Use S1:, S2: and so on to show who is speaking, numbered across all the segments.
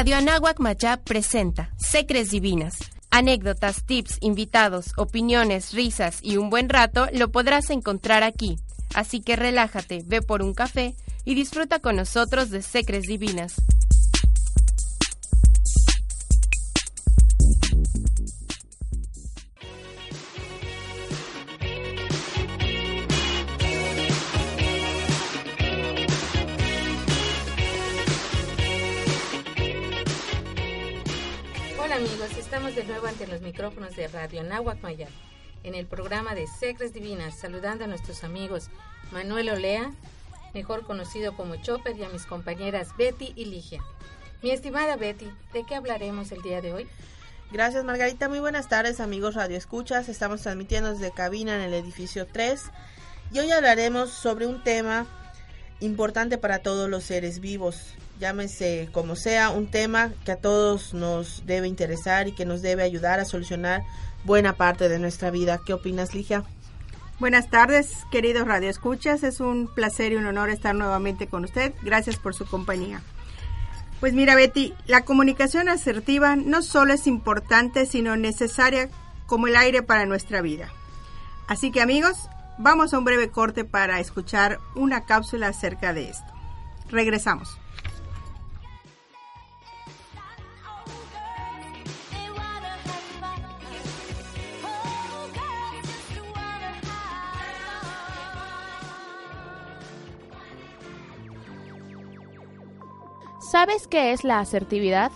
S1: Radio Anáhuac Mayab presenta Secres Divinas. Anécdotas, tips, invitados, opiniones, risas y un buen rato lo podrás encontrar aquí. Así que relájate, ve por un café y disfruta con nosotros de Secres Divinas.
S2: Ante los micrófonos de Radio Nahuac Mayab en el programa de Secres Divinas, saludando a nuestros amigos Manuel Olea, mejor conocido como Chopper, y a mis compañeras Betty y Ligia. Mi estimada Betty, ¿de qué hablaremos el día de hoy?
S3: Gracias Margarita, muy buenas tardes amigos Radio Escuchas, estamos transmitiendo desde cabina en el edificio 3 y hoy hablaremos sobre un tema importante para todos los seres vivos, llámese como sea, un tema que a todos nos debe interesar y que nos debe ayudar a solucionar buena parte de nuestra vida. ¿Qué opinas, Ligia?
S4: Buenas tardes, queridos radioescuchas. Es un placer y un honor estar nuevamente con usted. Gracias por su compañía. Pues mira, Betty, la comunicación asertiva no solo es importante, sino necesaria como el aire para nuestra vida. Así que amigos, vamos a un breve corte para escuchar una cápsula acerca de esto. Regresamos.
S5: ¿Sabes qué es la asertividad?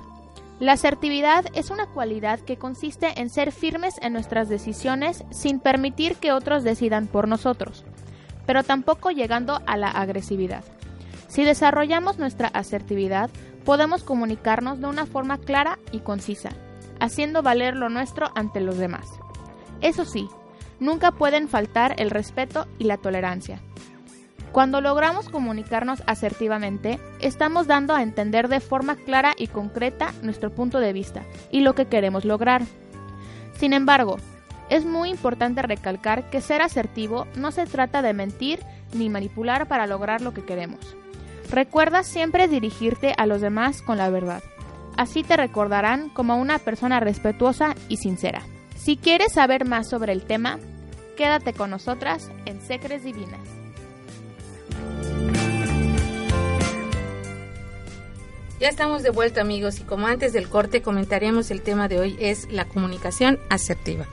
S5: La asertividad es una cualidad que consiste en ser firmes en nuestras decisiones sin permitir que otros decidan por nosotros, pero tampoco llegando a la agresividad. Si desarrollamos nuestra asertividad, podemos comunicarnos de una forma clara y concisa, haciendo valer lo nuestro ante los demás. Eso sí, nunca pueden faltar el respeto y la tolerancia. Cuando logramos comunicarnos asertivamente, estamos dando a entender de forma clara y concreta nuestro punto de vista y lo que queremos lograr. Sin embargo, es muy importante recalcar que ser asertivo no se trata de mentir ni manipular para lograr lo que queremos. Recuerda siempre dirigirte a los demás con la verdad. Así te recordarán como una persona respetuosa y sincera. Si quieres saber más sobre el tema, quédate con nosotras en Secres Divinas.
S2: Ya estamos de vuelta amigos y como antes del corte comentaremos el tema de hoy es la comunicación asertiva.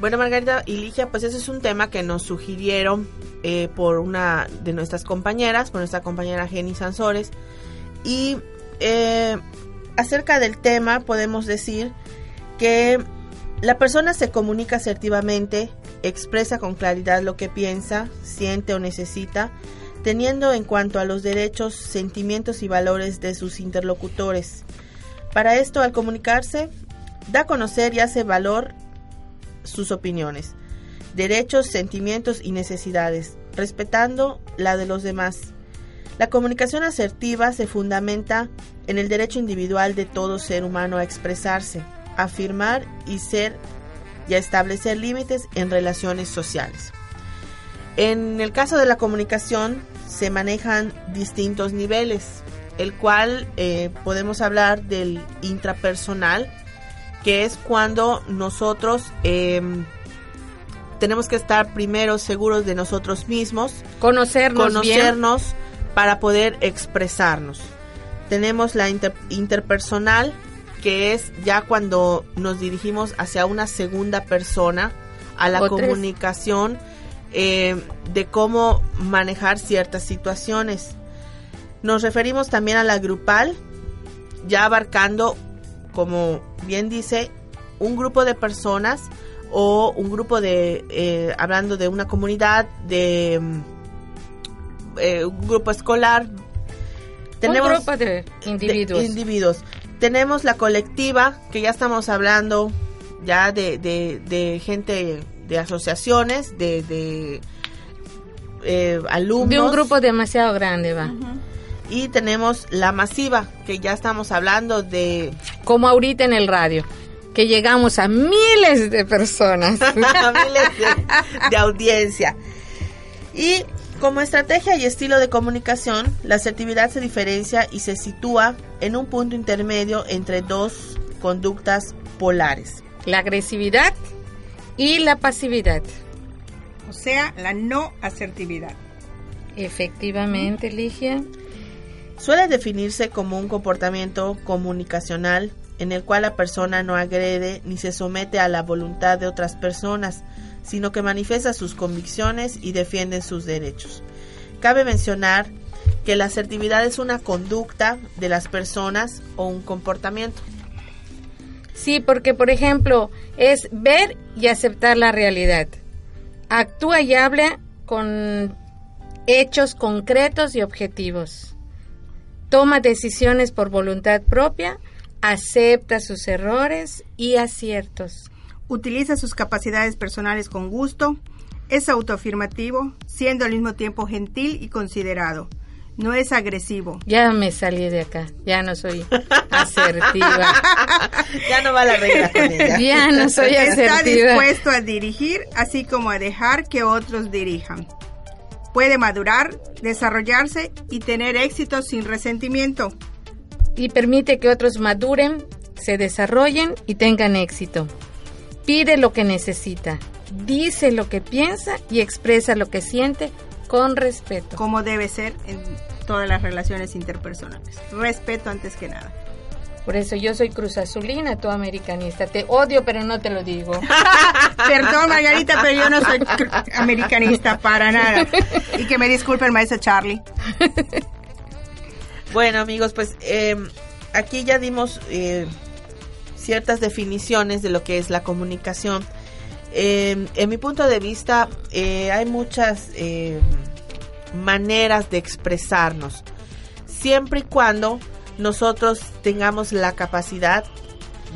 S3: Bueno, Margarita y Ligia, pues ese es un tema que nos sugirieron eh, por una de nuestras compañeras, por nuestra compañera Jenny Sansores. Y eh, acerca del tema podemos decir que la persona se comunica asertivamente, expresa con claridad lo que piensa, siente o necesita, teniendo en cuanto a los derechos, sentimientos y valores de sus interlocutores. Para esto, al comunicarse, da a conocer y hace valor sus opiniones, derechos, sentimientos y necesidades, respetando la de los demás. La comunicación asertiva se fundamenta en el derecho individual de todo ser humano a expresarse, afirmar y ser y a establecer límites en relaciones sociales. En el caso de la comunicación se manejan distintos niveles, el cual eh, podemos hablar del intrapersonal, que es cuando nosotros em, tenemos que estar primero seguros de nosotros mismos,
S2: conocernos,
S3: conocernos para poder expresarnos. Tenemos la interpersonal, que es ya cuando nos dirigimos hacia una segunda persona, a la comunicación eh, de cómo manejar ciertas situaciones. Nos referimos también a la grupal, ya abarcando, como bien dice, un grupo de personas o un grupo de, eh, hablando de una comunidad, de eh, un grupo escolar.
S2: Tenemos un grupo de individuos.
S3: individuos. Tenemos la colectiva, que ya estamos hablando ya de, de, de gente de asociaciones, de, de eh, alumnos.
S2: De un grupo demasiado grande, va.
S3: Y tenemos la masiva, que ya estamos hablando de...
S2: Como ahorita en el radio, que llegamos a miles de personas.
S3: miles de, de audiencia. Y Como estrategia y estilo de comunicación, la asertividad se diferencia y se sitúa en un punto intermedio entre dos conductas polares.
S2: La agresividad y la pasividad.
S4: O sea, la no asertividad.
S2: Efectivamente, Ligia.
S3: Suele definirse como un comportamiento comunicacional en el cual la persona no agrede ni se somete a la voluntad de otras personas, sino que manifiesta sus convicciones y defiende sus derechos. Cabe mencionar que la asertividad es una conducta de las personas o un comportamiento.
S2: Sí, porque por ejemplo es ver y aceptar la realidad. Actúa y habla con hechos concretos y objetivos. Toma decisiones por voluntad propia, acepta sus errores y aciertos.
S4: Utiliza sus capacidades personales con gusto, es autoafirmativo, siendo al mismo tiempo gentil y considerado. No es agresivo.
S2: Ya me salí de acá, ya no soy asertiva.
S3: ya no va la regla con ella.
S2: Ya no soy asertiva.
S4: Está dispuesto a dirigir, así como a dejar que otros dirijan. Puede madurar, desarrollarse y tener éxito sin resentimiento.
S2: Y permite que otros maduren, se desarrollen y tengan éxito. Pide lo que necesita, dice lo que piensa y expresa lo que siente con respeto.
S4: Como debe ser en todas las relaciones interpersonales. Respeto antes que nada.
S2: Por eso yo soy Cruz Azulina, tu americanista. Te odio, pero no te lo digo.
S4: Perdón, Margarita, pero yo no soy americanista para nada. Y que me disculpe el maestro Charlie.
S3: Bueno, amigos, pues eh, aquí ya dimos eh, ciertas definiciones de lo que es la comunicación. Eh, en mi punto de vista, eh, hay muchas eh, maneras de expresarnos, siempre y cuando nosotros tengamos la capacidad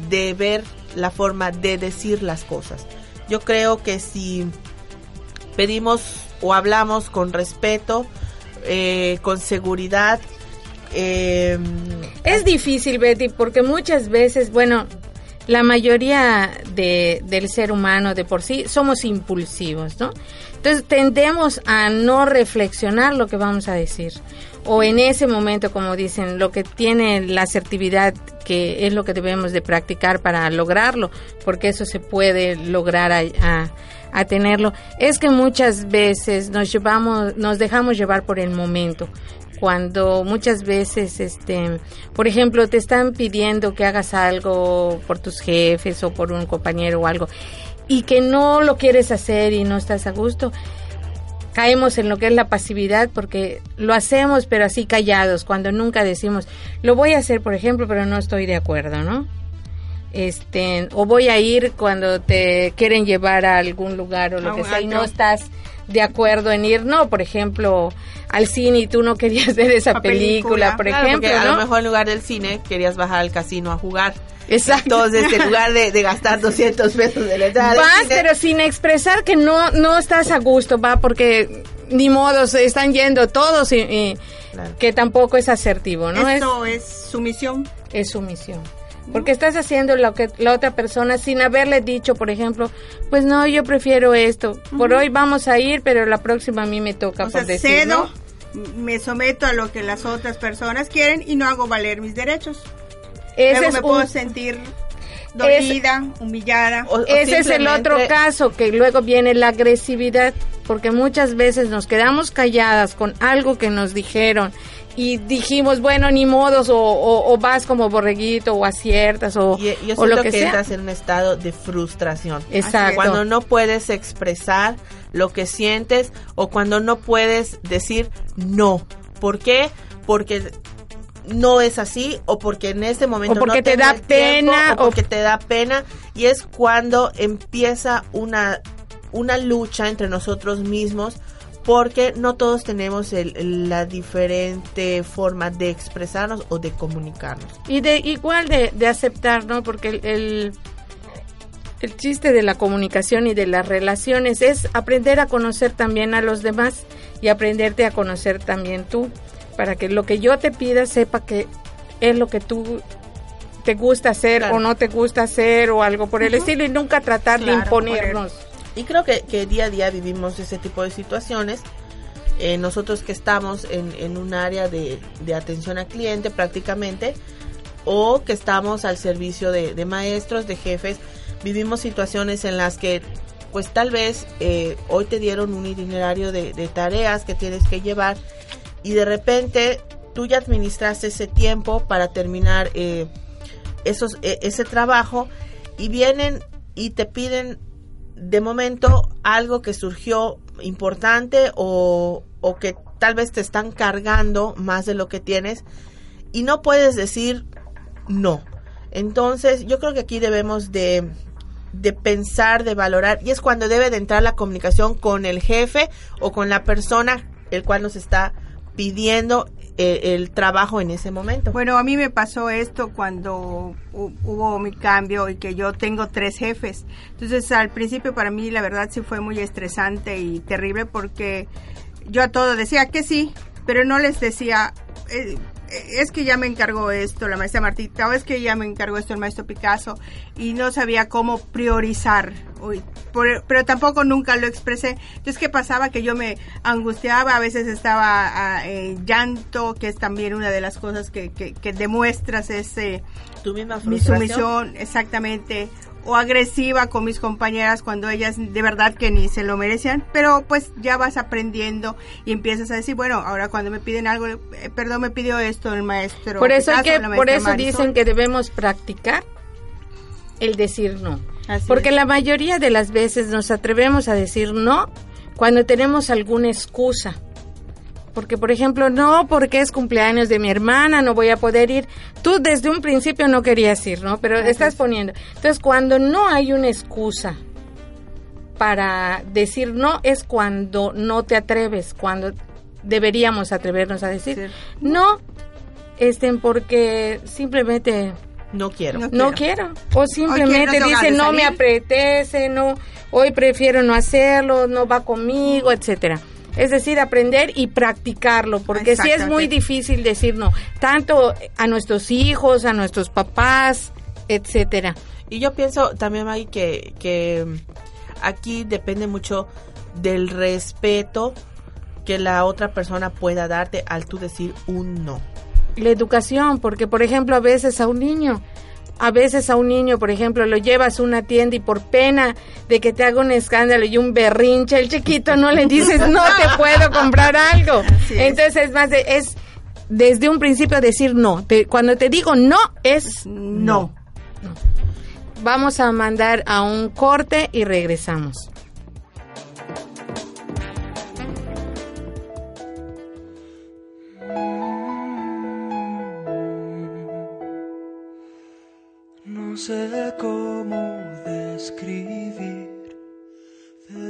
S3: de ver la forma de decir las cosas. Yo creo que si pedimos o hablamos con respeto, eh, con seguridad, eh,
S2: es difícil, Betty, porque muchas veces, bueno, la mayoría de, del ser humano de por sí somos impulsivos, ¿no? Entonces tendemos a no reflexionar lo que vamos a decir. O en ese momento, como dicen, lo que tiene la asertividad, que es lo que debemos de practicar para lograrlo, porque eso se puede lograr a, a, a tenerlo, es que muchas veces nos llevamos, nos dejamos llevar por el momento cuando muchas veces, este, por ejemplo, te están pidiendo que hagas algo por tus jefes o por un compañero o algo y que no lo quieres hacer y no estás a gusto, caemos en lo que es la pasividad porque lo hacemos pero así callados, cuando nunca decimos, lo voy a hacer, por ejemplo, pero no estoy de acuerdo, ¿no? Este, o voy a ir cuando te quieren llevar a algún lugar o lo
S4: A
S2: que sea y no estás de acuerdo en ir, no, por ejemplo, al cine y tú no querías ver esa
S4: La
S2: película,
S4: película.
S2: por
S3: Claro,
S2: ejemplo,
S3: porque a
S2: ¿no?
S3: lo mejor en lugar del cine querías bajar al casino a jugar.
S2: Exacto.
S3: Entonces, en lugar de, de gastar 200 pesos de la entrada
S2: Vas,
S3: cine,
S2: pero sin expresar que no no estás a gusto, va, porque ni modo, se están yendo todos y, y
S3: Claro.
S2: que tampoco es asertivo, ¿no? Es,
S4: Esto es sumisión.
S2: es sumisión. Porque estás haciendo lo que la otra persona sin haberle dicho, por ejemplo, pues no, yo prefiero esto. Por hoy vamos a ir, pero la próxima a mí me toca
S4: O sea,
S2: por decir,
S4: cedo,
S2: ¿no?
S4: me someto a lo que las otras personas quieren y no hago valer mis derechos.
S2: Ese
S4: Luego
S2: es
S4: me
S2: un-
S4: puedo sentir dolida, humillada.
S3: o- o
S2: Ese es el otro caso, que luego viene la agresividad, porque muchas veces nos quedamos calladas con algo que nos dijeron y dijimos, bueno, ni modos, o, o- o vas como borreguito, o aciertas, o,
S3: Y, yo
S2: o lo que,
S3: que,
S2: sea.
S3: entras en un estado de frustración.
S2: Exacto.
S3: Cuando no puedes expresar lo que sientes o cuando no puedes decir no. ¿Por qué? Porque no es así o porque en ese momento
S2: O porque
S3: no
S2: te da
S3: tiempo,
S2: pena,
S3: o
S2: o-
S3: porque te da pena y es cuando empieza una una lucha entre nosotros mismos porque no todos tenemos el- la diferente forma de expresarnos o de comunicarnos.
S2: Y de igual de, de aceptar, ¿no? Porque el, el, el chiste de la comunicación y de las relaciones es aprender a conocer también a los demás y aprenderte a conocer también tú, para que lo que yo te pida sepa que es lo que tú te gusta hacer
S3: Claro.
S2: o no te gusta hacer o algo por el estilo y nunca tratar
S4: Claro,
S2: de imponernos.
S3: Y creo que, que día a día vivimos ese tipo de situaciones. Eh, nosotros que estamos en, en un área de, de, atención al cliente prácticamente, o que estamos al servicio de, de, maestros, de jefes, vivimos situaciones en las que pues tal vez eh, hoy te dieron un itinerario de, tareas que tienes que llevar y de repente tú ya administraste ese tiempo para terminar eh, esos, e, ese trabajo y vienen y te piden de momento algo que surgió importante o, o que tal vez te están cargando más de lo que tienes y no puedes decir no. Entonces yo creo que aquí debemos de, de pensar, de valorar y es cuando debe de entrar la comunicación con el jefe o con la persona el cual nos está pidiendo el trabajo en ese momento.
S4: Bueno, a mí me pasó esto cuando hubo mi cambio y que yo tengo tres jefes. Entonces, al principio para mí la verdad sí fue muy estresante y terrible porque yo a todo decía que sí, pero no les decía, eh, es que ya me encargó esto la maestra Martita, o es que ya me encargó esto el maestro Picasso, y no sabía cómo priorizar, pero tampoco nunca lo expresé. Entonces, ¿qué pasaba? Que yo me angustiaba, a veces estaba en llanto, que es también una de las cosas que, que, demuestras ese...
S3: ¿Tu misma
S4: mi sumisión, exactamente o agresiva con mis compañeras cuando ellas de verdad que ni se lo merecían, pero pues ya vas aprendiendo y empiezas a decir, bueno, ahora cuando me piden algo, eh, perdón, me pidió esto el maestro.
S2: Por eso que por eso dicen que debemos practicar el decir no. Porque la mayoría de las veces nos atrevemos a decir no cuando tenemos alguna excusa porque, por ejemplo, no, porque es cumpleaños de mi hermana, no voy a poder ir. Tú desde un principio no querías ir, ¿no? Pero estás poniendo. Entonces, cuando no hay una excusa para decir no, es cuando no te atreves, cuando deberíamos atrevernos a decir no, estén porque simplemente
S3: no quiero.
S2: No, quiero. O simplemente dice, no me apetece, no, hoy prefiero no hacerlo, no va conmigo, etcétera. Es decir, aprender y practicarlo, porque sí es muy difícil decir no, tanto a nuestros hijos, a nuestros papás, etcétera.
S3: Y yo pienso también, Maggie, que, que aquí depende mucho del respeto que la otra persona pueda darte al tú decir un no.
S2: La educación, porque por ejemplo a veces a un niño a veces a un niño, por ejemplo, lo llevas a una tienda y por pena de que te haga un escándalo y un berrinche, el chiquito no le dices, no te puedo comprar algo. Entonces es más, de, es desde un principio decir no. cuando te digo no, es no. no. Vamos a mandar a un corte y regresamos.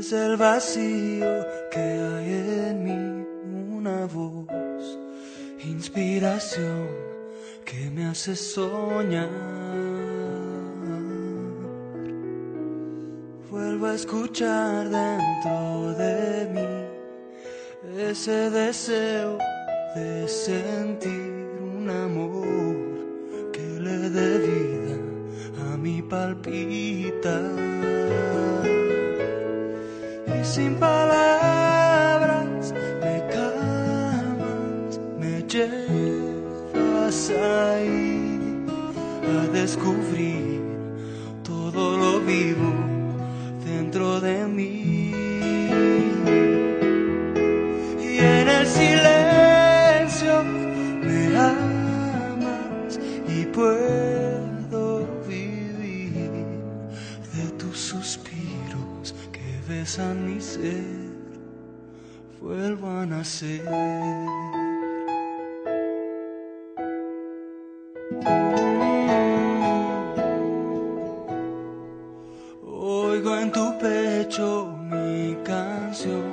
S6: Desde el vacío que hay en mí una voz, inspiración que me hace soñar. Vuelvo a escuchar dentro de mí ese deseo de sentir un amor que le dé vida mi palpita. Sin palabras me calmas, me llevas ahí a descubrir todo lo vivo dentro de mí. Besan mi ser, vuelvo a nacer. Oigo en tu pecho mi canción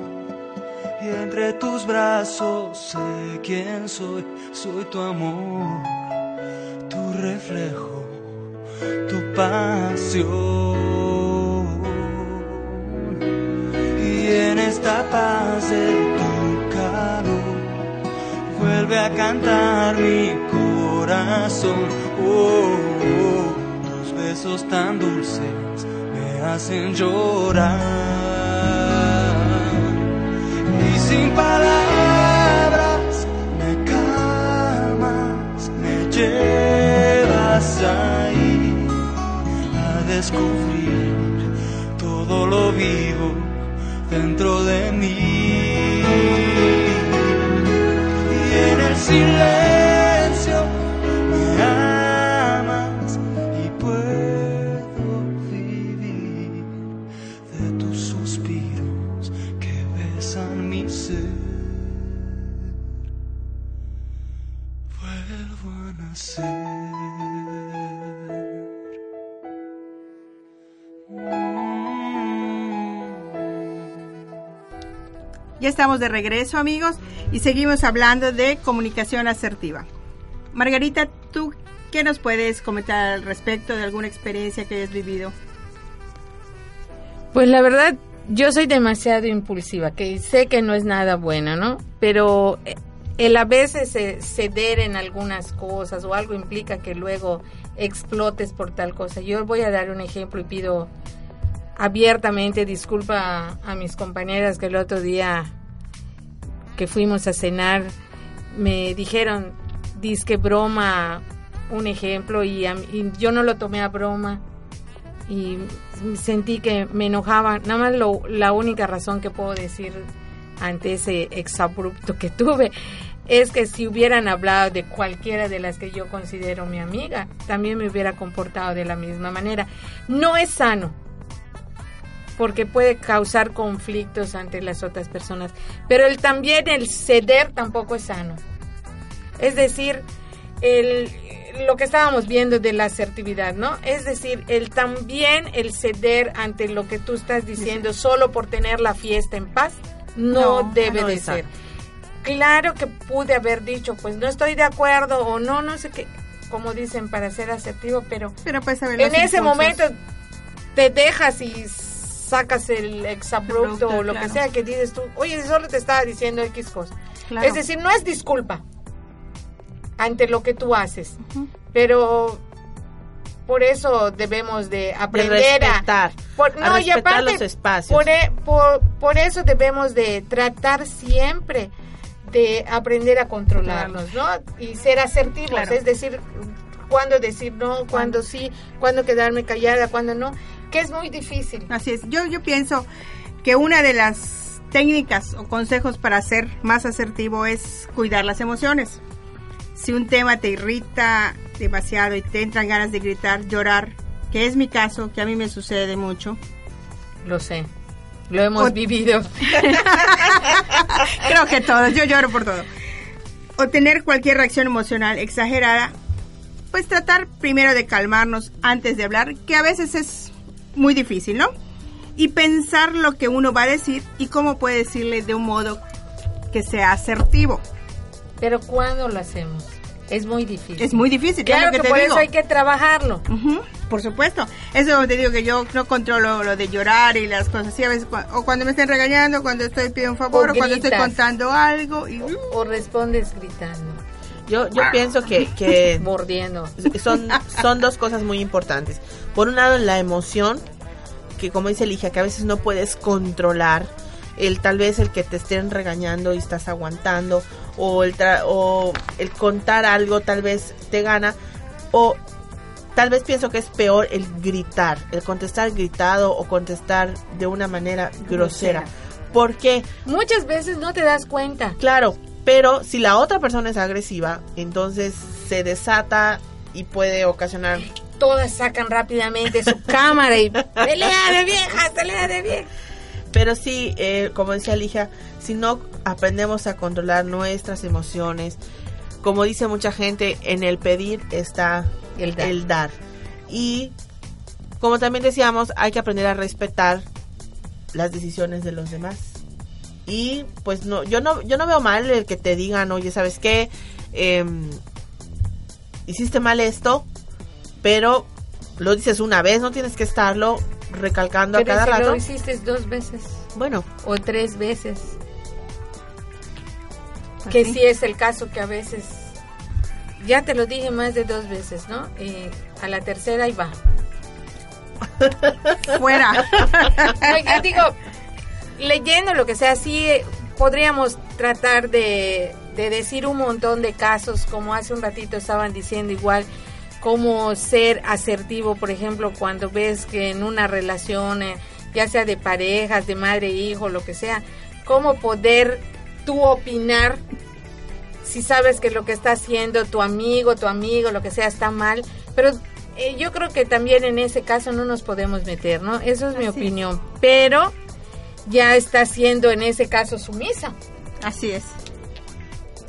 S6: y entre tus brazos sé quién soy, soy tu amor, tu reflejo, tu pasión. hojas tu páncaro, vuelve a cantar mi corazón. Oh, oh, tus besos tan dulces me hacen llorar. Y sin palabras me calmas, me llevas ahí a descubrir todo lo vivo dentro de mí. Y en el silencio
S4: estamos de regreso, amigos, y seguimos hablando de comunicación asertiva. Margarita, ¿tú qué nos puedes comentar al respecto de alguna experiencia que hayas vivido?
S2: Pues la verdad, yo soy demasiado impulsiva, que sé que no es nada bueno, ¿no? Pero eh, el a veces ceder en algunas cosas o algo implica que luego explotes por tal cosa. Yo voy a dar un ejemplo y pido abiertamente disculpa a, a mis compañeras que el otro día fuimos a cenar me dijeron, disque broma, un ejemplo, y, y yo no lo tomé a broma y sentí que me enojaba. Nada más lo, la única razón que puedo decir ante ese exabrupto que tuve es que si hubieran hablado de cualquiera de las que yo considero mi amiga, también me hubiera comportado de la misma manera. No es sano, porque puede causar conflictos ante las otras personas, pero el, también el ceder tampoco es sano. Es decir, el, lo que estábamos viendo de la asertividad, ¿no? Es decir, el también el ceder ante lo que tú estás diciendo solo por tener la fiesta en paz no,
S4: No,
S2: debe
S3: no
S2: de ser. Claro que pude haber dicho, pues no estoy de acuerdo o no, no sé qué, como dicen para ser asertivo, pero
S4: Pero pues a ver,
S2: en ese
S4: impulsos.
S2: momento te dejas y sacas el exabrupto
S4: Abrupto,
S2: o lo que sea que dices tú, oye, solo te estaba diciendo X cosa.
S4: Claro.
S2: Es decir, no es disculpa ante lo que tú haces, pero por eso debemos de
S3: De
S2: aprender a...
S3: respetar.
S2: Por,
S3: a
S2: no, y aparte,
S3: los espacios.
S2: Por, e- por, por eso debemos de tratar siempre de aprender a controlarnos, ¿no? Y ser asertivos, es decir, cuándo decir no, cuándo sí, cuándo quedarme callada, cuándo no, que es muy difícil.
S4: Así es. Yo, yo pienso que una de las técnicas o consejos para ser más asertivo es cuidar las emociones. Si un tema te irrita demasiado y te entran ganas de gritar, llorar, que es mi caso, que a mí me sucede mucho,
S2: Lo sé, lo hemos
S4: O-
S2: vivido.
S4: Creo que todos, yo lloro por todo. O tener cualquier reacción emocional exagerada, pues tratar primero de calmarnos antes de hablar, que a veces es muy difícil, ¿no? Y pensar lo que uno va a decir y cómo puede decirle de un modo que sea asertivo.
S2: Pero ¿cuándo lo hacemos? Es muy difícil.
S4: Es muy difícil,
S2: Claro que,
S4: que te
S2: por
S4: digo.
S2: eso hay que trabajarlo.
S4: Por supuesto. Eso te digo que yo no controlo lo de llorar y las cosas así a veces. O cuando me estén regañando, cuando estoy pidiendo un favor,
S2: O
S4: o, cuando estoy contando algo. Y, uh,
S2: O respondes gritando,
S3: Yo, yo pienso que, que
S2: mordiendo.
S3: son, son dos cosas muy importantes. Por un lado, la emoción, que como dice Ligia, que a veces no puedes controlar. El tal vez el que te estén regañando y estás aguantando. O el, tra- o el contar algo tal vez te gana. O tal vez pienso que es peor el gritar. El contestar gritado o contestar de una manera grosera. ¿Por qué?
S2: Muchas veces no te das cuenta.
S3: Claro, pero si la otra persona es agresiva, entonces se desata y puede ocasionar
S2: Todas sacan rápidamente su cámara y pelea de viejas, pelea de viejas.
S3: Pero sí, eh, como decía Ligia, si no aprendemos a controlar nuestras emociones, como dice mucha gente, en el pedir está
S2: El dar.
S3: el dar. Y como también decíamos, hay que aprender a respetar las decisiones de los demás. Y pues no, yo no, yo no veo mal el que te digan, oye, ¿sabes qué? Em, hiciste mal esto, pero lo dices una vez, no tienes que estarlo recalcando
S2: Pero
S3: a cada rato.
S2: lo hiciste dos veces
S3: Bueno,
S2: o tres veces. Que
S4: Así.
S2: sí es el caso que a veces, ya te lo dije más de dos veces, ¿no? Y a la tercera y va.
S4: fuera.
S2: No, yo digo, leyendo lo que sea, sí eh, podríamos tratar de, de decir un montón de casos, como hace un ratito estaban diciendo igual, cómo ser asertivo, por ejemplo, cuando ves que en una relación, eh, ya sea de parejas, de madre, hijo, lo que sea, cómo poder tú opinar si sabes que lo que está haciendo tu amigo, tu amigo, lo que sea, está mal, pero eh, yo creo que también en ese caso no nos podemos meter, ¿no? Eso es mi opinión, pero ya está siendo en ese caso sumisa.
S4: Así es.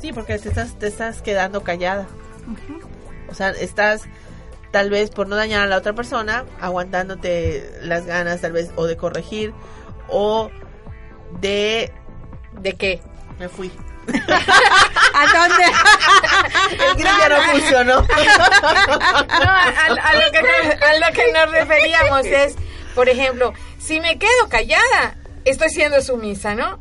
S3: Sí, porque te estás, te estás quedando callada. O sea, estás tal vez por no dañar a la otra persona, aguantándote las ganas tal vez o de corregir o de...
S2: ¿De qué?
S3: Me fui.
S4: ¿A dónde?
S3: El grillo ya no funcionó.
S2: No, a, a lo que nos, a lo que nos referíamos es, por ejemplo, si me quedo callada, estoy siendo sumisa, ¿no?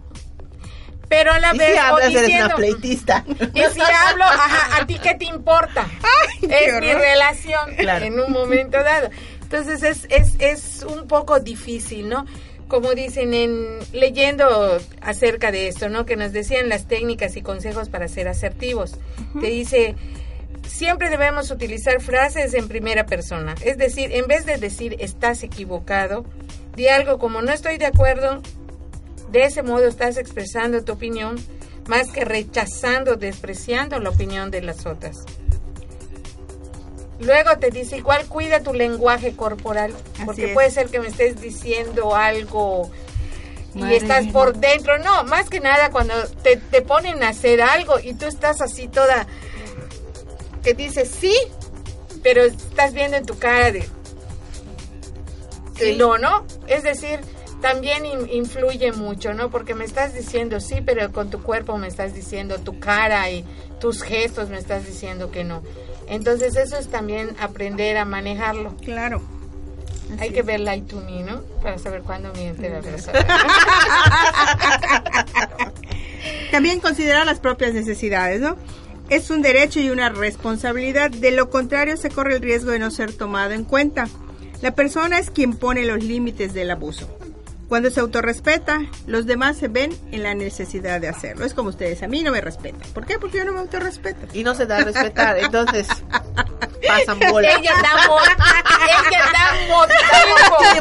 S2: Pero a la
S3: Y
S2: vez
S3: si hablas,
S2: o
S3: eres
S2: diciendo,
S3: una pleitista.
S2: y si hablo, ajá, ¿a ti qué te importa?
S4: qué
S2: es mi relación
S3: Claro.
S2: en un momento dado. Entonces es, es, es un poco difícil, ¿no? Como dicen en leyendo acerca de esto, ¿no? Que nos decían las técnicas y consejos para ser asertivos. Te dice, siempre debemos utilizar frases en primera persona. Es decir, en vez de decir estás equivocado, di algo como no estoy de acuerdo. De ese modo estás expresando tu opinión más que rechazando, despreciando la opinión de las otras. Luego te dice igual cuida tu lenguaje corporal, porque puede ser que me estés diciendo algo y estás por dentro. No, más que nada cuando te, te ponen a hacer algo y tú estás así toda que dices sí, pero estás viendo en tu cara de
S3: Sí.
S2: no, ¿no? Es decir, también in- influye mucho, ¿no? Porque me estás diciendo sí, pero con tu cuerpo me estás diciendo, tu cara y tus gestos me estás diciendo que no. Entonces eso es también aprender a manejarlo.
S4: Claro. Así
S2: Hay que ver Light to Me, ¿no? Para saber cuándo miente la persona.
S4: También considerar las propias necesidades, ¿no? Es un derecho y una responsabilidad, de lo contrario se corre el riesgo de no ser tomado en cuenta. La persona es quien pone los límites del abuso. Cuando se autorrespeta, los demás se ven en la necesidad de hacerlo. Es como ustedes, a mí no me respetan. ¿Por qué? Porque yo no me autorrespeto.
S3: Y no se da a respetar. Entonces, pasan bola.
S2: ella da mo- ella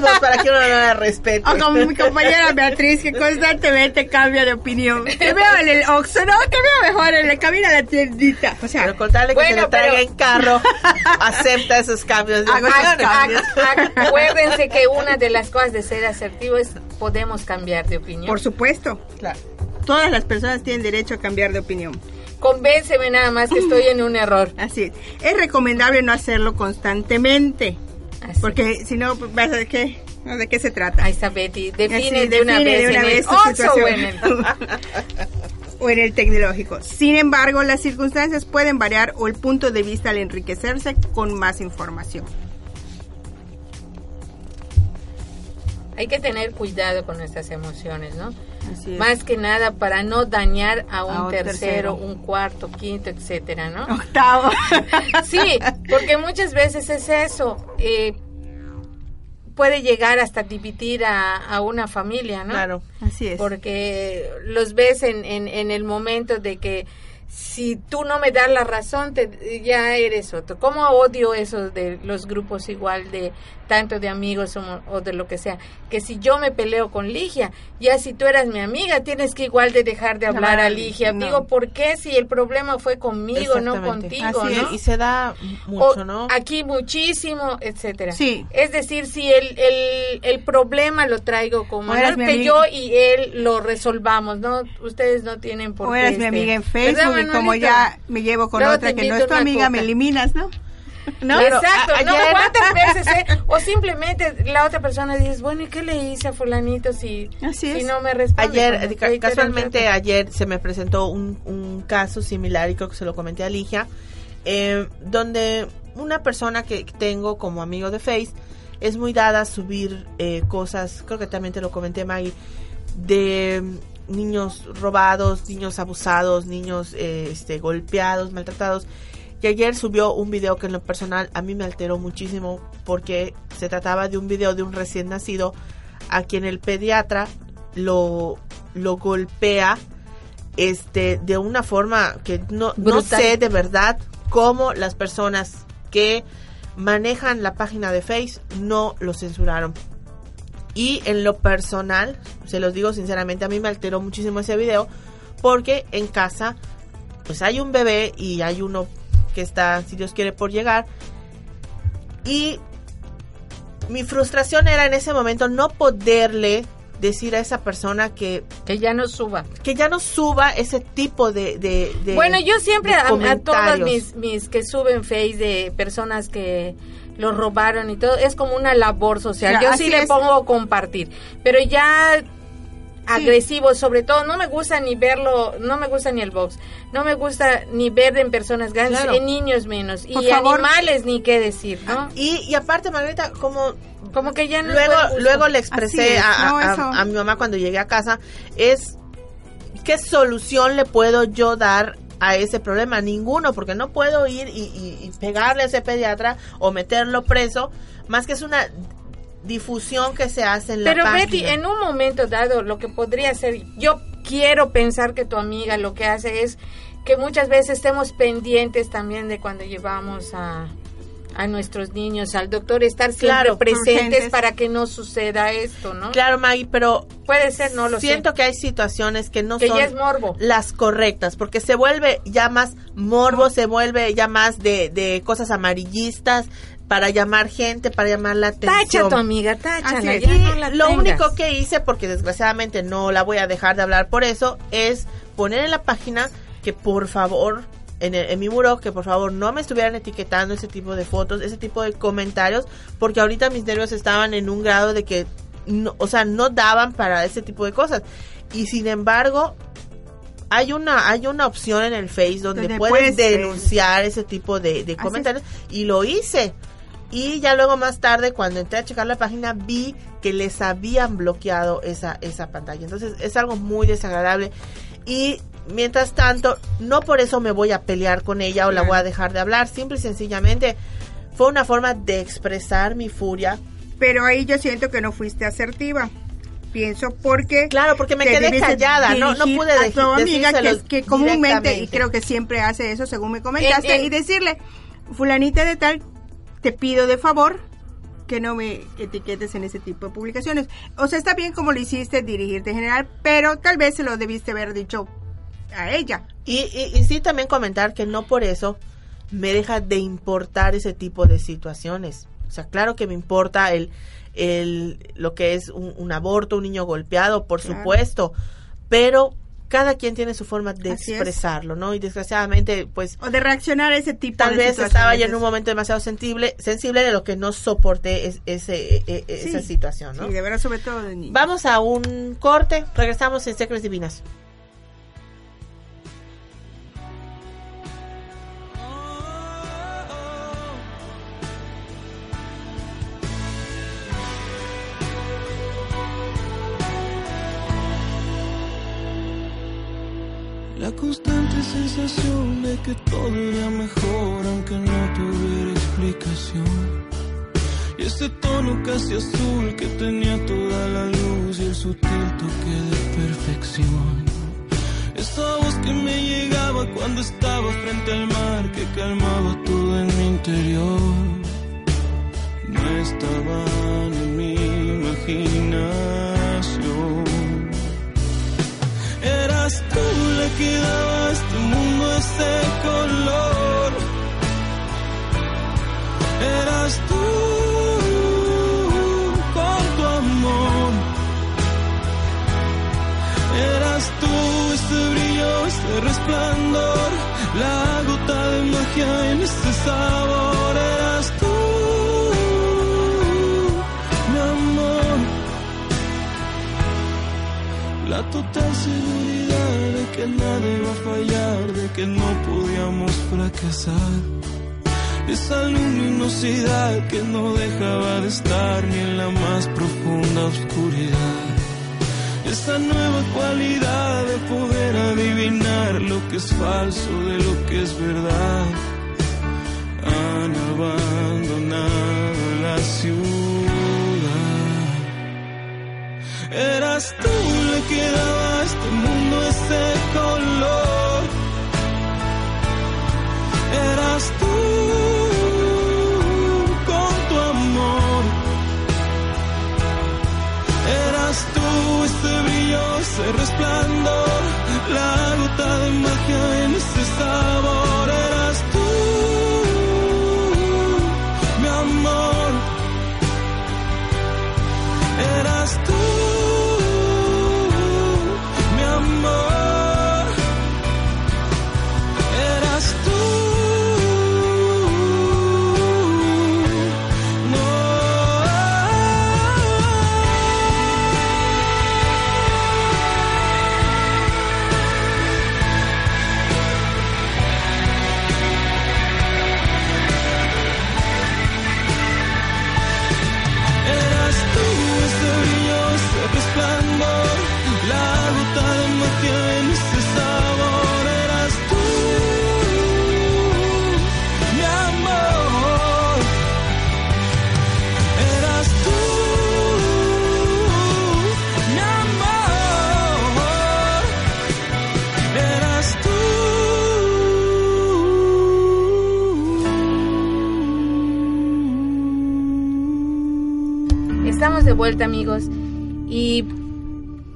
S2: da
S3: para que uno no la respete.
S4: O como mi compañera Beatriz, que constantemente cambia de opinión. Te veo en el Oxxo, no, te veo mejor en el camino a la tiendita. O sea,
S3: Pero contarle que
S2: Bueno,
S3: se le traiga
S2: pero-
S3: en carro, acepta esos cambios de
S4: Hago
S3: opinión.
S4: esos cambios.
S2: Ac- Acuérdense que una de las cosas de ser asertivo es podemos cambiar de opinión.
S4: por supuesto,
S3: Claro.
S4: todas las personas tienen derecho a cambiar de opinión.
S2: Convénceme nada más que estoy en un error.
S4: Así es. Es recomendable no hacerlo constantemente,
S2: Así.
S4: porque si no, vas a qué. ¿de qué se trata?
S2: Ahí está Betty. Define
S4: Así,
S2: de una vez,
S4: de una
S2: en el
S4: vez tu situación. o en el tecnológico. Sin embargo, las circunstancias pueden variar o el punto de vista al enriquecerse con más información.
S2: Hay que tener cuidado con nuestras emociones, ¿no?
S4: Así es.
S2: Más que nada para no dañar a un,
S4: A un
S2: tercero,
S4: tercero.
S2: un cuarto, quinto, etcétera, ¿no?
S4: Octavo.
S2: Sí, porque muchas veces es eso. eh, puede llegar hasta dividir a, a una familia, ¿no?
S3: Claro.
S4: Así es.
S2: Porque los ves en, en, en el momento de que si tú no me das la razón, te, ya eres otro. ¿Cómo odio eso de los grupos igual de tanto de amigos o, o de lo que sea? Que si yo me peleo con Ligia, ya si tú eras mi amiga, tienes que igual de dejar de hablar
S4: No,
S2: a Ligia.
S4: no.
S2: Digo, ¿por qué si el problema fue conmigo, no contigo,
S3: Así
S2: no?
S3: Y se da mucho,
S2: O
S3: ¿no?
S2: Aquí muchísimo, etcétera.
S4: Sí.
S2: Es decir, si el, el, el problema lo traigo como que yo y él lo resolvamos, ¿no? Ustedes no tienen por
S4: o
S2: qué.
S4: eres mi
S2: este,
S4: amiga en
S2: ¿verdad,
S4: Como ya me llevo con
S2: Luego
S4: otra que no es tu amiga, me eliminas, ¿no? ¿No?
S2: Exacto,
S3: a-
S2: no,
S3: ayer-
S2: ¿cuántas veces? eh? O simplemente la otra persona dice, bueno, ¿y qué le hice a fulanito si,
S4: Así
S2: si no me responde?
S3: Ayer, ca- casualmente ayer se me presentó un, un caso similar y creo que se lo comenté a Ligia, eh, donde una persona que tengo como amigo de Face es muy dada a subir eh, cosas, creo que también te lo comenté Maggie, de niños robados, niños abusados, niños eh, este, golpeados, maltratados. Y ayer subió un video que en lo personal a mí me alteró muchísimo porque se trataba de un video de un recién nacido a quien el pediatra lo, lo golpea este de una forma que no, no sé de verdad cómo las personas que manejan la página de Face no lo censuraron. Y en lo personal, se los digo sinceramente, a mí me alteró muchísimo ese video porque en casa pues hay un bebé y hay uno que está, si Dios quiere, por llegar. Y mi frustración era en ese momento no poderle decir a esa persona que
S2: que ya no suba
S3: que ya no suba ese tipo de, de, de
S2: bueno yo siempre a, a
S3: comentarios.
S2: mis mis que suben face de personas que los robaron y todo es como una labor social yo sí le
S4: es.
S2: pongo compartir pero ya agresivo sobre todo no me gusta ni verlo no me gusta ni el box no me gusta ni ver en personas grandes
S3: Claro.
S2: en niños menos
S4: Por
S2: y
S4: favor.
S2: animales ni qué decir no
S3: y, y aparte Margarita como
S2: como que ya no es
S3: luego luego le expresé
S4: es,
S3: a,
S4: no,
S3: a-
S4: eso.
S3: a mi mamá cuando llegué a casa es qué solución le puedo yo dar a ese problema ninguno porque no puedo ir y, y- y pegarle a ese pediatra o meterlo preso más que es una difusión que se hace en la
S2: Pero
S3: página.
S2: Betty, en un momento dado, lo que podría ser, yo quiero pensar que tu amiga lo que hace es que muchas veces estemos pendientes también de cuando llevamos a, a nuestros niños al doctor, estar siempre
S3: Claro,
S2: presentes
S4: urgentes.
S2: para que no suceda esto, ¿no?
S3: Claro, Maggie, pero
S2: Puede ser, no lo
S3: siento
S2: sé.
S3: que hay situaciones que no
S2: Que
S3: son
S2: ya es morbo.
S3: las correctas, porque se vuelve ya más morbo, se vuelve ya más de, de cosas amarillistas para llamar gente, para llamar la atención.
S2: Tacha tu amiga, no la
S3: lo
S2: tengas.
S3: único que hice, porque desgraciadamente no la voy a dejar de hablar por eso, es poner en la página que por favor, en, el- en mi muro, que por favor no me estuvieran etiquetando ese tipo de fotos, ese tipo de comentarios, porque ahorita mis nervios estaban en un grado de que, no, o sea, no daban para ese tipo de cosas. Y sin embargo, hay una hay una opción en el Face donde,
S4: Donde
S3: puedes
S4: puedes,
S3: denunciar ese tipo de, comentarios y lo hice. Y ya luego más tarde, cuando entré a checar la página, vi que les habían bloqueado esa, esa pantalla. Entonces es algo muy desagradable. Y mientras tanto, no por eso me voy a pelear con ella o la voy a dejar de hablar. Simple y sencillamente fue una forma de expresar mi furia.
S4: Pero ahí yo siento que no fuiste asertiva. Pienso porque...
S3: Claro, porque me quedé callada, no, no pude
S4: a
S3: de-
S4: tu amiga que, comúnmente, y creo que siempre hace eso, según me comentaste,
S2: En- en-
S4: y decirle, fulanita de tal, te pido de favor que no me etiquetes en ese tipo de publicaciones. O sea, está bien como lo hiciste, dirigirte en general, pero tal vez se lo debiste haber dicho a ella.
S3: Y, y, y sí también comentar que no por eso me deja de importar ese tipo de situaciones. O sea, claro que me importa el, el lo que es un, un aborto, un niño golpeado, por
S4: Claro.
S3: supuesto, pero cada quien tiene su forma de
S4: Así
S3: expresarlo, ¿no? Y desgraciadamente, pues
S4: O de reaccionar a ese tipo
S3: tal
S4: de
S3: vez
S4: situaciones.
S3: estaba ya en un momento demasiado sensible, sensible de lo que no soporté es- ese, e- e- esa situación, ¿no?
S4: Sí, de verdad, sobre todo de niños.
S3: Vamos a un corte, regresamos en Secres Divinas.
S6: De que todo iría mejor aunque no tuviera explicación. Y ese tono casi azul que tenía toda la luz y el sutil toque de perfección. Esa voz que me llegaba cuando estaba frente al mar que calmaba todo en mi interior. No estaban en mi imaginación. Eras tú la que daba este mundo ese color. Eras tú con tu amor. Eras tú ese brillo, ese resplandor, la gota de magia en este sabor. Eras tú, mi amor. La total seguridad de que nada iba a fallar, de que no podíamos fracasar. Esa luminosidad que no dejaba de estar ni en la más profunda oscuridad. Esa nueva cualidad de poder adivinar lo que es falso de lo que es verdad. Han abandonado la ciudad. Eras tú
S2: vuelta amigos y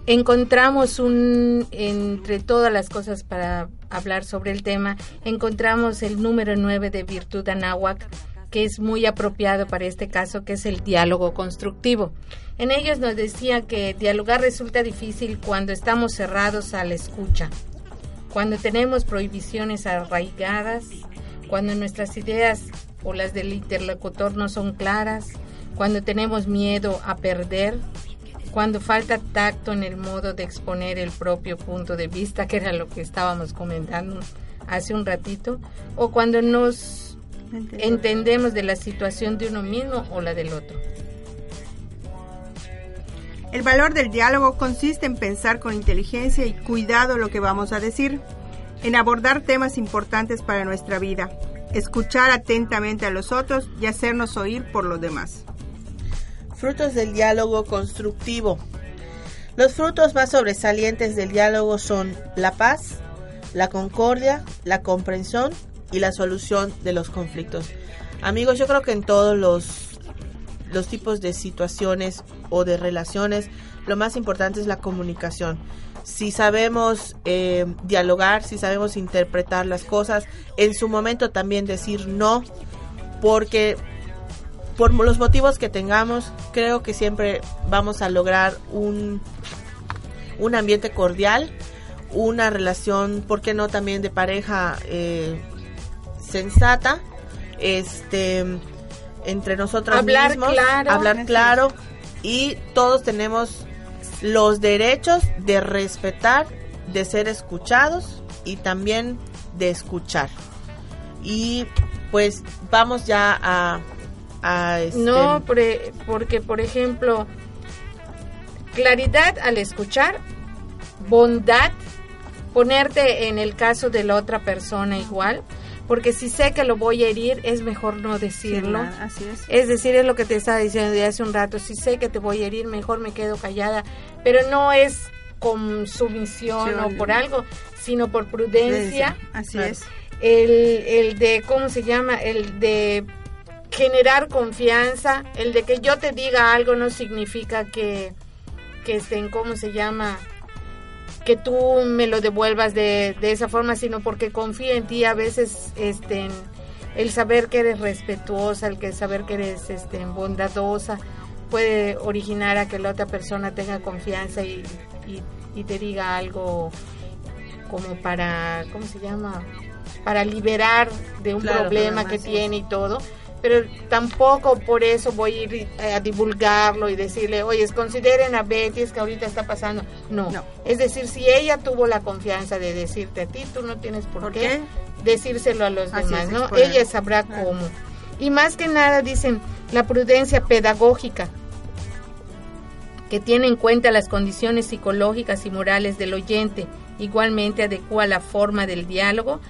S2: encontramos un, entre todas las cosas para hablar sobre el tema, encontramos el número 9 de Virtud Anáhuac, que es muy apropiado para este caso, que es el diálogo constructivo. En ellos nos decía que dialogar resulta difícil cuando estamos cerrados a la escucha, cuando tenemos prohibiciones arraigadas, cuando nuestras ideas o las del interlocutor no son claras, cuando tenemos miedo a perder, cuando falta tacto en el modo de exponer el propio punto de vista, que era lo que estábamos comentando hace un ratito, o cuando nos entendemos de la situación de uno mismo o la del otro.
S4: El valor del diálogo consiste en pensar con inteligencia y cuidado lo que vamos a decir, en abordar temas importantes para nuestra vida, escuchar atentamente a los otros y hacernos oír por los demás.
S3: Frutos del diálogo constructivo. Los frutos más sobresalientes del diálogo son la paz, la concordia, la comprensión y la solución de los conflictos. Amigos, yo creo que en todos los, los tipos de situaciones o de relaciones, lo más importante es la comunicación. Si sabemos eh, dialogar, si sabemos interpretar las cosas, en su momento también decir no, porque por los motivos que tengamos, creo que siempre vamos a lograr un, un ambiente cordial, una relación, ¿por qué no también de pareja eh, sensata? Este entre nosotros
S2: hablar
S3: mismos,
S2: claro,
S3: hablar claro y todos tenemos los derechos de respetar, de ser escuchados y también de escuchar. Y pues vamos ya a este,
S2: no, porque, por ejemplo, claridad al escuchar, bondad, ponerte en el caso de la otra persona igual, porque si sé que lo voy a herir, es mejor no decirlo.
S4: así es.
S2: Es decir, es lo que te estaba diciendo de hace un rato, si sé que te voy a herir, mejor me quedo callada, pero no es con sumisión o por algo, sino por prudencia.
S4: Así es.
S2: El, el de, ¿cómo se llama? El de generar confianza, el de que yo te diga algo no significa que, que estén, ¿cómo se llama? que tú me lo devuelvas de, de esa forma, sino porque confío en ti a veces este, el saber que eres respetuosa, el que saber que eres este, bondadosa, puede originar a que la otra persona tenga confianza y, y, te diga algo como para, ¿cómo se llama? Para liberar de un problema que tiene y todo pero tampoco por eso voy a ir eh, a divulgarlo y decirle, oye, consideren a Betty, es que ahorita está pasando. No. Es decir, si ella tuvo la confianza de decirte a ti, tú no tienes por, qué, decírselo a los demás, ¿no? Ella sabrá cómo. Y más que nada dicen la prudencia pedagógica, que tiene en cuenta las condiciones psicológicas y morales del oyente, igualmente adecua la forma del diálogo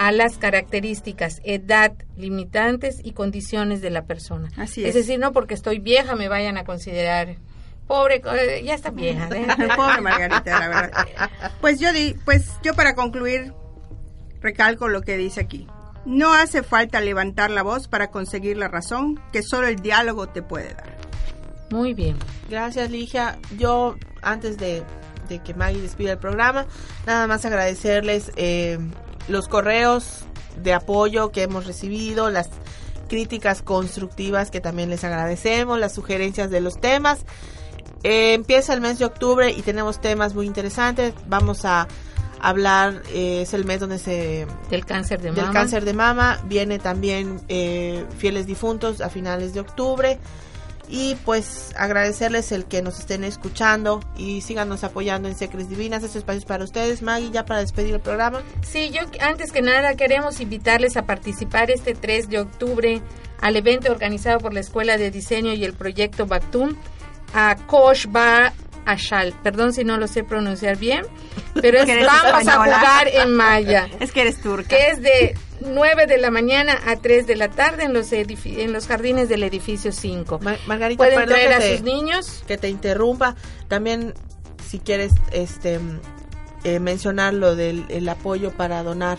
S2: a las características, edad, limitantes y condiciones de la persona.
S4: Así es.
S2: Es decir, no porque estoy vieja me vayan a considerar pobre, eh, ya está vieja. ¿eh?
S4: pobre Margarita, la verdad. Pues yo di, pues yo para concluir recalco lo que dice aquí. No hace falta levantar la voz para conseguir la razón que solo el diálogo te puede dar.
S2: Muy bien.
S3: Gracias, Ligia. Yo, antes de, que Maggie despida el programa, nada más agradecerles eh, los correos de apoyo que hemos recibido, las críticas constructivas que también les agradecemos, las sugerencias de los temas. Eh, empieza el mes de octubre y tenemos temas muy interesantes. Vamos a hablar, eh, es el mes donde se...
S2: Del cáncer de
S3: del
S2: mama.
S3: cáncer de mama. Viene también eh, Fieles Difuntos a finales de octubre y pues agradecerles el que nos estén escuchando y síganos apoyando en Secres Divinas, este espacio es para ustedes. Maggie, ya para despedir el programa.
S2: Sí, yo antes que nada queremos invitarles a participar este 3 de octubre al evento organizado por la Escuela de Diseño y el Proyecto Bactum a Kosh Ashal. Perdón si no lo sé pronunciar bien, pero es vamos a jugar en maya.
S4: Es que eres turca.
S2: Que es de 9 de la mañana a 3 de la tarde en los en los jardines del edificio 5.
S3: Margarita,
S2: pueden traer a sus niños.
S3: Que te interrumpa. También si quieres este eh, mencionar lo del el apoyo para donar.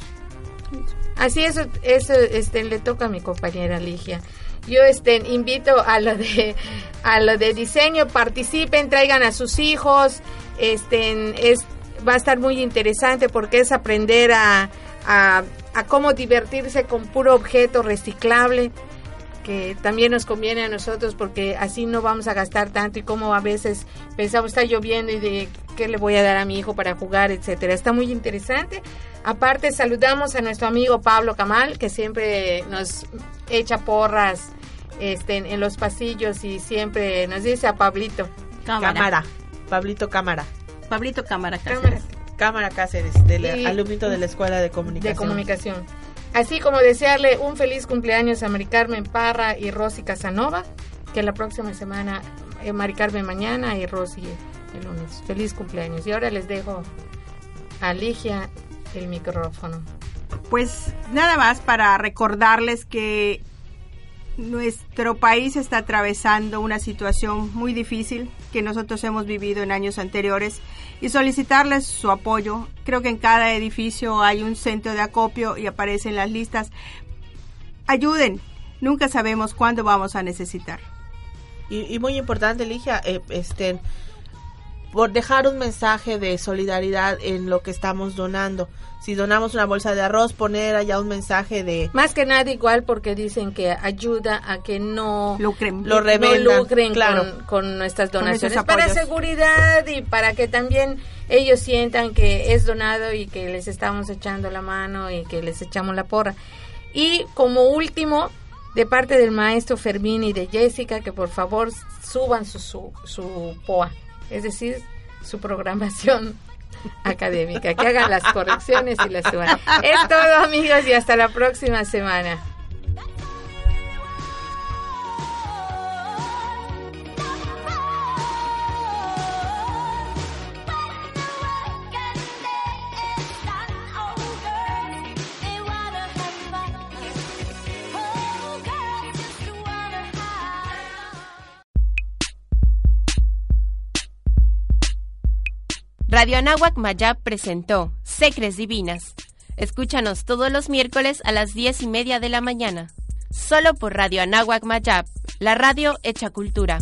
S2: Así eso eso este le toca a mi compañera Ligia. Yo este, invito a lo de a lo de diseño, participen, traigan a sus hijos, este, es, va a estar muy interesante porque es aprender a, a, a cómo divertirse con puro objeto reciclable que también nos conviene a nosotros porque así no vamos a gastar tanto y como a veces pensamos está lloviendo y de qué le voy a dar a mi hijo para jugar, etcétera. Está muy interesante. Aparte saludamos a nuestro amigo Pablo Camal que siempre nos echa porras este, en los pasillos y siempre nos dice a Pablito.
S3: Cámara. Pablito Cámara.
S4: Pablito Cámara
S2: Cámara.
S4: Cáceres.
S3: Cámara Cáceres, del
S2: Y-
S3: alumnito de la Escuela de Comunicación.
S2: de comunicación. Así como desearle un feliz cumpleaños a Mari Carmen Parra y Rosy Casanova, que la próxima semana, eh, Mari Carmen mañana y Rosy el lunes. Feliz cumpleaños. Y ahora les dejo a Ligia el micrófono.
S4: Pues nada más para recordarles que nuestro país está atravesando una situación muy difícil que nosotros hemos vivido en años anteriores y solicitarles su apoyo. Creo que en cada edificio hay un centro de acopio y aparecen las listas. Ayuden, nunca sabemos cuándo vamos a necesitar.
S3: Y, y muy importante, Ligia, eh, este, por dejar un mensaje de solidaridad en lo que estamos donando. Si donamos una bolsa de arroz, poner allá un mensaje de
S2: Más que nada igual porque dicen que ayuda a que no
S4: Lucren.
S3: Lo re- revendan,
S2: no lucren
S3: claro.
S2: con, con nuestras donaciones para seguridad y para que también ellos sientan que es donado y que les estamos echando la mano y que les echamos la porra. Y como último, de parte del maestro Fermín y de Jessica, que por favor suban su, su, su POA, es decir, su programación académica, que hagan las correcciones y las suban. Es todo amigos y hasta la próxima semana.
S1: Radio Anáhuac Mayab presentó Secres Divinas. Escúchanos todos los miércoles a las diez y media de la mañana. Solo por Radio Anáhuac Mayab, la radio hecha cultura.